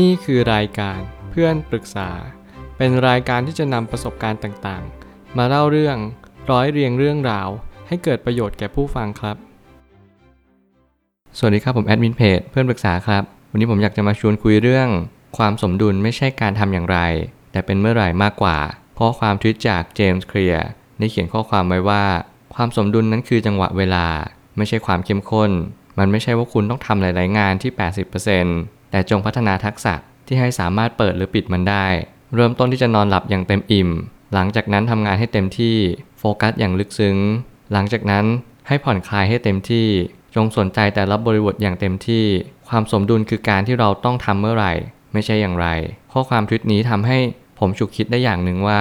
นี่คือรายการเพื่อนปรึกษา เป็นรายการที่จะนำประสบการณ์ต่างๆ มาเล่าเรื่องร้อยเรียงเรื่องราว ให้เกิดประโยชน์แก่ผู้ฟังครับ สวัสดีครับผมแอดมินเพจเพื่อนปรึกษาครับ วันนี้ผมอยากจะมาชวนคุยเรื่อง ความสมดุลไม่ใช่การทำอย่างไร แต่เป็นเมื่อไหร่มากกว่าเพราะความทวิตจากเจมส์เคลียร์ได้เขียนข้อความไว้ว่า ความสมดุลนั้นคือจังหวะเวลา ไม่ใช่ความเข้มข้น มันไม่ใช่ว่าคุณต้องทำหลาย ๆ งานที่ 80% แต่จงพัฒนาทักษะที่ให้สามารถเปิดหรือปิดมันได้ เริ่มต้นที่จะนอนหลับอย่างเต็มอิ่ม หลังจากนั้นทำงานให้เต็มที่ โฟกัสอย่างลึกซึ้ง หลังจากนั้นให้ผ่อนคลายให้เต็มที่ จงสนใจแต่ละบริบทอย่างเต็มที่ ความสมดุลคือการที่เราต้องทำเมื่อไหร่ ไม่ใช่อย่างไร ข้อความทวิตนี้ทำให้ผมฉุกคิดได้อย่างหนึ่งว่า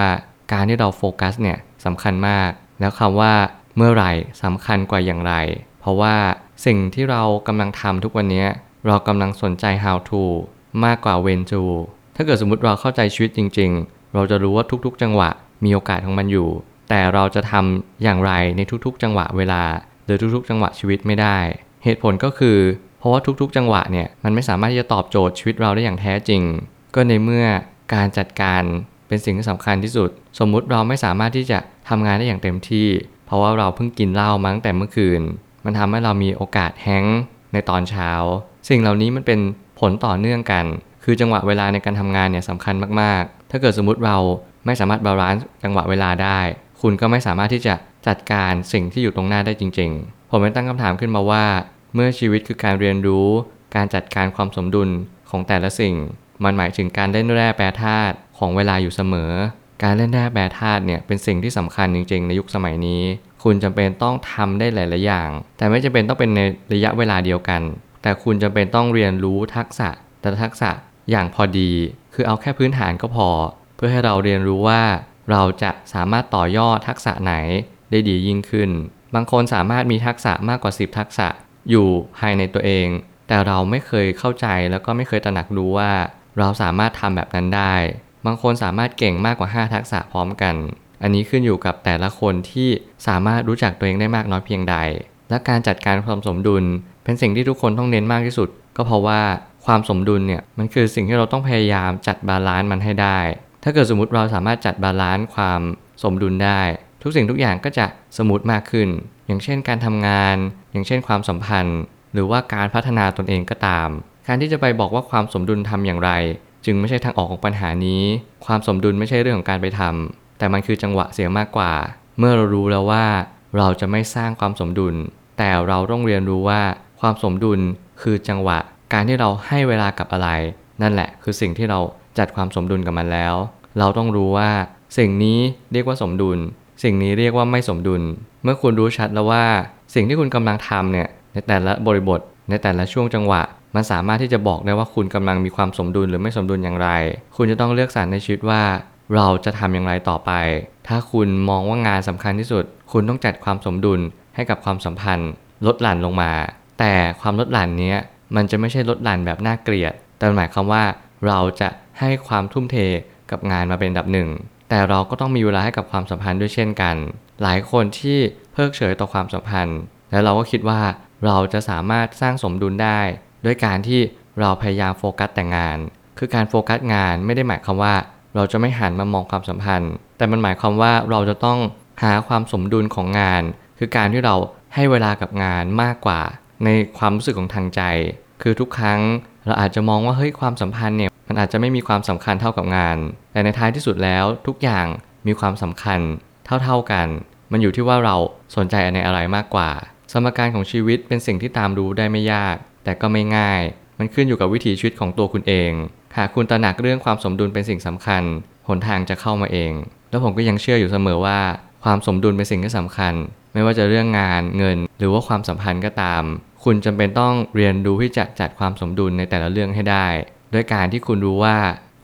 การที่เราโฟกัสเนี่ยสำคัญมาก แล้วคำว่าเมื่อไหร่สำคัญกว่าอย่างไร เพราะว่าสิ่งที่เรากำลังทำทุกวันนี้ เรากำลังสนใจ how to มากกว่า when to ถ้าเกิดสมมติเราเข้าใจชีวิตจริง ๆ เราจะรู้ว่าทุกๆ จังหวะมีโอกาสของมันอยู่ แต่เราจะทำอย่างไรในทุกๆ จังหวะเวลา หรือทุกๆ จังหวะชีวิตไม่ได้ เหตุผลก็คือ เพราะว่าทุกๆ จังหวะเนี่ยมันไม่สามารถที่จะตอบโจทย์ชีวิตเราได้อย่างแท้จริง ก็ในเมื่อการจัดการเป็นสิ่งที่สำคัญที่สุด สมมุติเราไม่สามารถที่จะทำงานได้อย่างเต็มที่ เพราะว่าเราเพิ่งกินเหล้ามาตั้งแต่เมื่อคืน มันทำให้เรามีโอกาสแฮงในตอนเช้า สิ่งเหล่านี้มันเป็นผลต่อเนื่องกัน คือจังหวะเวลาในการทำงานเนี่ยสำคัญมากๆ ถ้าเกิดสมมุติเราไม่สามารถบาลานซ์จังหวะเวลาได้ คุณก็ไม่สามารถที่จะจัดการสิ่งที่อยู่ตรงหน้าได้จริง ๆ ผมเลยตั้งคำถามขึ้นมาว่า เมื่อชีวิตคือการเรียนรู้ การจัดการความสมดุลของแต่ละสิ่ง มันหมายถึงการเล่นแร่แปรธาตุของเวลาอยู่เสมอ การเล่นแร่แปรธาตุเนี่ยเป็นสิ่งที่สำคัญจริง ๆ ในยุคสมัยนี้ คุณจำเป็นต้องทำได้หลาย ๆ อย่าง แต่ไม่จำเป็นต้องเป็นในระยะเวลาเดียวกัน แต่คุณจำเป็นต้องเรียนรู้ทักษะแต่ทักษะอย่างพอดี คือเอาแค่พื้นฐานก็พอ เพื่อให้เราเรียนรู้ว่าเราจะสามารถต่อยอดทักษะไหนได้ดียิ่งขึ้น บางคนสามารถมีทักษะมากกว่า 10 ทักษะอยู่ภายในตัวเอง แต่เราไม่เคยเข้าใจแล้วก็ไม่เคยตระหนักรู้ว่าเราสามารถทำแบบนั้นได้ บางคนสามารถเก่งมากกว่า 5 ทักษะพร้อมกัน อันนี้ขึ้นอยู่กับแต่ละคนที่สามารถรู้จักตัวเองได้มากน้อยเพียงใด และการจัดการความสมดุล เป็นสิ่งที่ทุกคนต้องเน้นมากที่สุด ก็เพราะว่าความสมดุลเนี่ยมันคือสิ่งที่เราต้องพยายามจัด balance มันให้ได้ ถ้าเกิดสมมติเราสามารถจัด balance ความสมดุลได้ ทุกสิ่งทุกอย่างก็จะสมูทมากขึ้น อย่างเช่นการทำงาน อย่างเช่นความสัมพันธ์ หรือว่าการพัฒนาตนเองก็ตาม การที่จะไปบอกว่าความสมดุลทำอย่างไร จึงไม่ใช่ทางออกของปัญหานี้ ความสมดุลไม่ใช่เรื่องของการไปทำแต่มันคือจังหวะเสียมากกว่า เมื่อเรารู้แล้วว่า เราจะไม่สร้างความสมดุล แต่เราต้องเรียนรู้ว่าความสมดุลคือจังหวะ การที่เราให้เวลากับอะไร นั่นแหละ คือสิ่งที่เราจัดความสมดุลกับมันแล้ว เราต้องรู้ว่า สิ่งนี้เรียกว่าสมดุล สิ่งนี้เรียกว่าไม่สมดุล เมื่อคุณรู้ชัดแล้วว่า สิ่งที่คุณกำลังทำเนี่ยในแต่ละบริบท ในแต่ละช่วงจังหวะ มันสามารถที่จะบอกได้ว่าคุณกำลังมีความสมดุลหรือไม่สมดุลอย่างไร คุณจะต้องเลือกสรรในชีวิตว่า เราจะทำอย่างไรต่อไป ถ้าคุณมองว่างานสำคัญที่สุด คุณต้องจัดความสมดุล ให้กับความสัมพันธ์ลดหลั่นลงมา แต่ความลดหลั่นนี้มันจะไม่ใช่ลดหลั่นแบบน่าเกลียด แต่หมายความว่าเราจะให้ความทุ่มเทกับงานมาเป็นดับหนึ่ง แต่เราก็ต้องมีเวลาให้กับความสัมพันธ์ด้วยเช่นกัน หลายคนที่เพิกเฉยต่อความสัมพันธ์ แล้วเราก็คิดว่าเราจะสามารถสร้างสมดุลได้ ด้วยการที่เราพยายามโฟกัสแต่งาน คือการโฟกัสงานไม่ได้หมายความว่า เราจะไม่หันมามองความสัมพันธ์ แต่มันหมายความว่าเราจะต้องหาความสมดุลของงาน คือการที่เราให้เวลากับงานมากกว่า ในความรู้สึกของทางใจ คือทุกครั้งเราอาจจะมองว่าเฮ้ยความสัมพันธ์เนี่ยมันอาจจะไม่มีความสำคัญเท่ากับงาน แต่ในท้ายที่สุดแล้วทุกอย่างมีความสำคัญเท่าๆกัน มันอยู่ที่ว่าเราสนใจในอะไรมากกว่า สมการของชีวิตเป็นสิ่งที่ตามรู้ได้ไม่ยาก แต่ก็ไม่ง่าย มันขึ้นอยู่กับวิถีชีวิตของตัวคุณเองหากคุณตระหนักเรื่องความสมดุลเป็นสิ่งสำคัญ หนทางจะเข้ามาเอง แล้วผมก็ยังเชื่ออยู่เสมอว่า ความสมดุลเป็นสิ่งที่สำคัญ ไม่ว่าจะเรื่องงานเงิน หรือว่าความสัมพันธ์ก็ตาม คุณจำเป็นต้องเรียนรู้ที่จะจัดความสมดุลในแต่ละเรื่องให้ได้ ด้วยการที่คุณรู้ว่า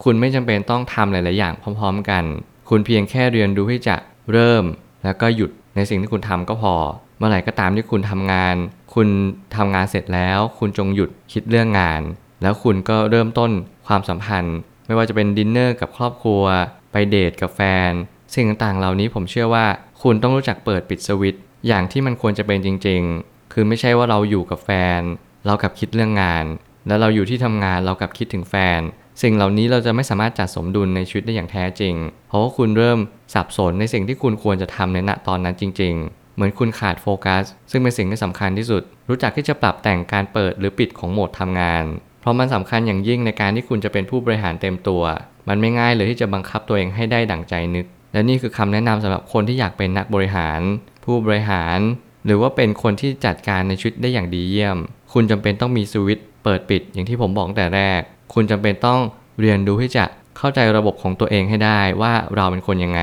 คุณไม่จำเป็นต้องทำหลาย ๆ อย่างพร้อม ๆ กัน คุณเพียงแค่เรียนรู้ที่จะเริ่ม แล้วก็หยุดในสิ่งที่คุณทำก็พอ เมื่อไหร่ก็ตามที่คุณทำงาน คุณทำงานเสร็จแล้ว คุณจงหยุดคิดเรื่องงาน แล้วคุณก็เริ่มต้นความสัมพันธ์ ไม่ว่าจะเป็นดินเนอร์กับครอบครัว ไปเดทกับแฟน สิ่งต่างๆเหล่านี้ผมเชื่อว่าคุณต้องรู้จักเปิดปิดสวิตช์อย่างที่มันควรจะเป็นจริง ๆ คือไม่ใช่ว่าเราอยู่กับแฟน เรากลับคิดเรื่องงาน แล้วเราอยู่ที่ทำงานเรากลับคิดถึงแฟน สิ่งเหล่านี้เราจะไม่สามารถจัดสมดุลในชีวิตได้อย่างแท้จริง เพราะว่าคุณเริ่มสับสนในสิ่งที่คุณควรจะทำในณตอนนั้นจริง ๆ เหมือนคุณขาดโฟกัส ซึ่งเป็นสิ่งที่สำคัญที่สุด รู้จักที่จะปรับแต่งการเปิดหรือปิดของโหมดทำงาน เพราะมันสำคัญอย่างยิ่งในการที่คุณจะเป็นผู้บริหารเต็มตัว มันไม่ง่ายเลยที่จะบังคับตัวเองให้ได้ดั่งใจนึก และนี่คือคำแนะนำสำหรับคนที่อยากเป็นนักบริหาร ผู้บริหาร หรือว่าเป็นคนที่จัดการในชีวิตได้อย่างดีเยี่ยม คุณจำเป็นต้องมีสวิตเปิดปิดอย่างที่ผมบอกแต่แรก คุณจำเป็นต้องเรียนรู้ที่จะเข้าใจระบบของตัวเองให้ได้ว่าเราเป็นคนยังไง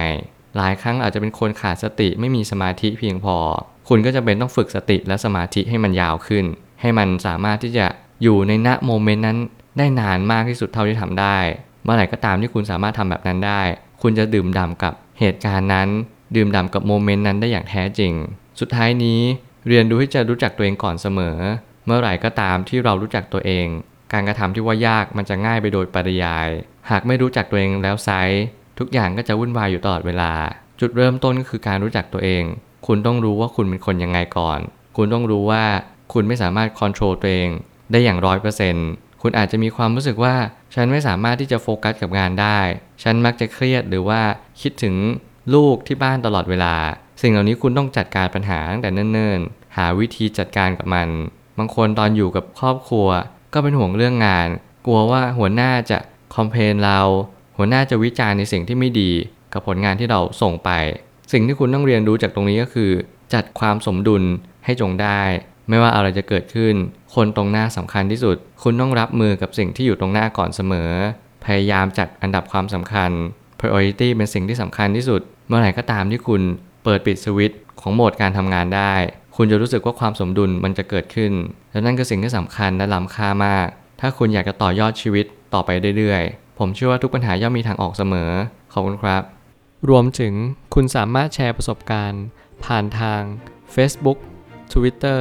หลายครั้งอาจจะเป็นคนขาดสติไม่มีสมาธิเพียงพอ คุณก็จะเป็นต้องฝึกสติและสมาธิให้มันยาวขึ้น ให้มันสามารถที่จะอยู่ในณโมเมนต์นั้นได้นานมากที่สุดเท่าที่ทำได้ เมื่อไหร่ก็ตามที่คุณสามารถทำแบบนั้นได้ คุณจะดื่มด่ำกับเหตุการณ์นั้น ดื่มด่ำกับโมเมนต์นั้นได้อย่างแท้จริง สุดท้ายนี้เรียนรู้ที่จะรู้จักตัวเองก่อนเสมอ เมื่อไหร่ก็ตามที่เรารู้จักตัวเอง การกระทำที่ว่ายากมันจะง่ายไปโดยปริยาย หากไม่รู้จักตัวเองแล้วไซทุกอย่างก็จะวุ่นวายอยู่ตลอดเวลา จุดเริ่มต้นก็คือการรู้จักตัวเอง คุณต้องรู้ว่าคุณเป็นคนยังไงก่อน คุณต้องรู้ว่าคุณไม่สามารถควบคุมตัวเองได้อย่างร้อยเปอร์เซ็นต์ คุณอาจจะมีความรู้สึกว่า ฉันไม่สามารถที่จะโฟกัสกับงานได้ ฉันมักจะเครียดหรือว่าคิดถึงลูกที่บ้านตลอดเวลา สิ่งเหล่านี้คุณต้องจัดการปัญหาตั้งแต่เนิ่นๆ หาวิธีจัดการกับมัน บางคนตอนอยู่กับครอบครัว ก็เป็นห่วงเรื่องงาน กลัวว่าหัวหน้าจะคอมเพลนเรา หัวหน้าจะวิจารณ์ในสิ่งที่ไม่ดี กับผลงานที่เราส่งไป สิ่งที่คุณต้องเรียนรู้จากตรงนี้ก็คือ จัดความสมดุลให้จงได้ ไม่ว่าอะไรจะเกิดขึ้น คนตรงหน้าสำคัญที่สุด คุณต้องรับมือกับสิ่งที่อยู่ตรงหน้าก่อนเสมอ พยายามจัดอันดับความสำคัญ priority เป็นสิ่งที่สำคัญที่สุด เมื่อไหร่ก็ตามที่คุณเปิดปิดสวิตช์ของโหมดการทำงานได้ คุณจะรู้สึกว่าความสมดุลมันจะเกิดขึ้น และนั่นคือสิ่งที่สำคัญและล้ำค่ามาก ถ้าคุณอยากจะต่อยอดชีวิตต่อไปเรื่อยๆ ผมเชื่อว่าทุกปัญหาย่อมมีทางออกเสมอ ขอบคุณครับ รวมถึงคุณสามารถแชร์ประสบการณ์ ผ่านทาง Facebook Twitter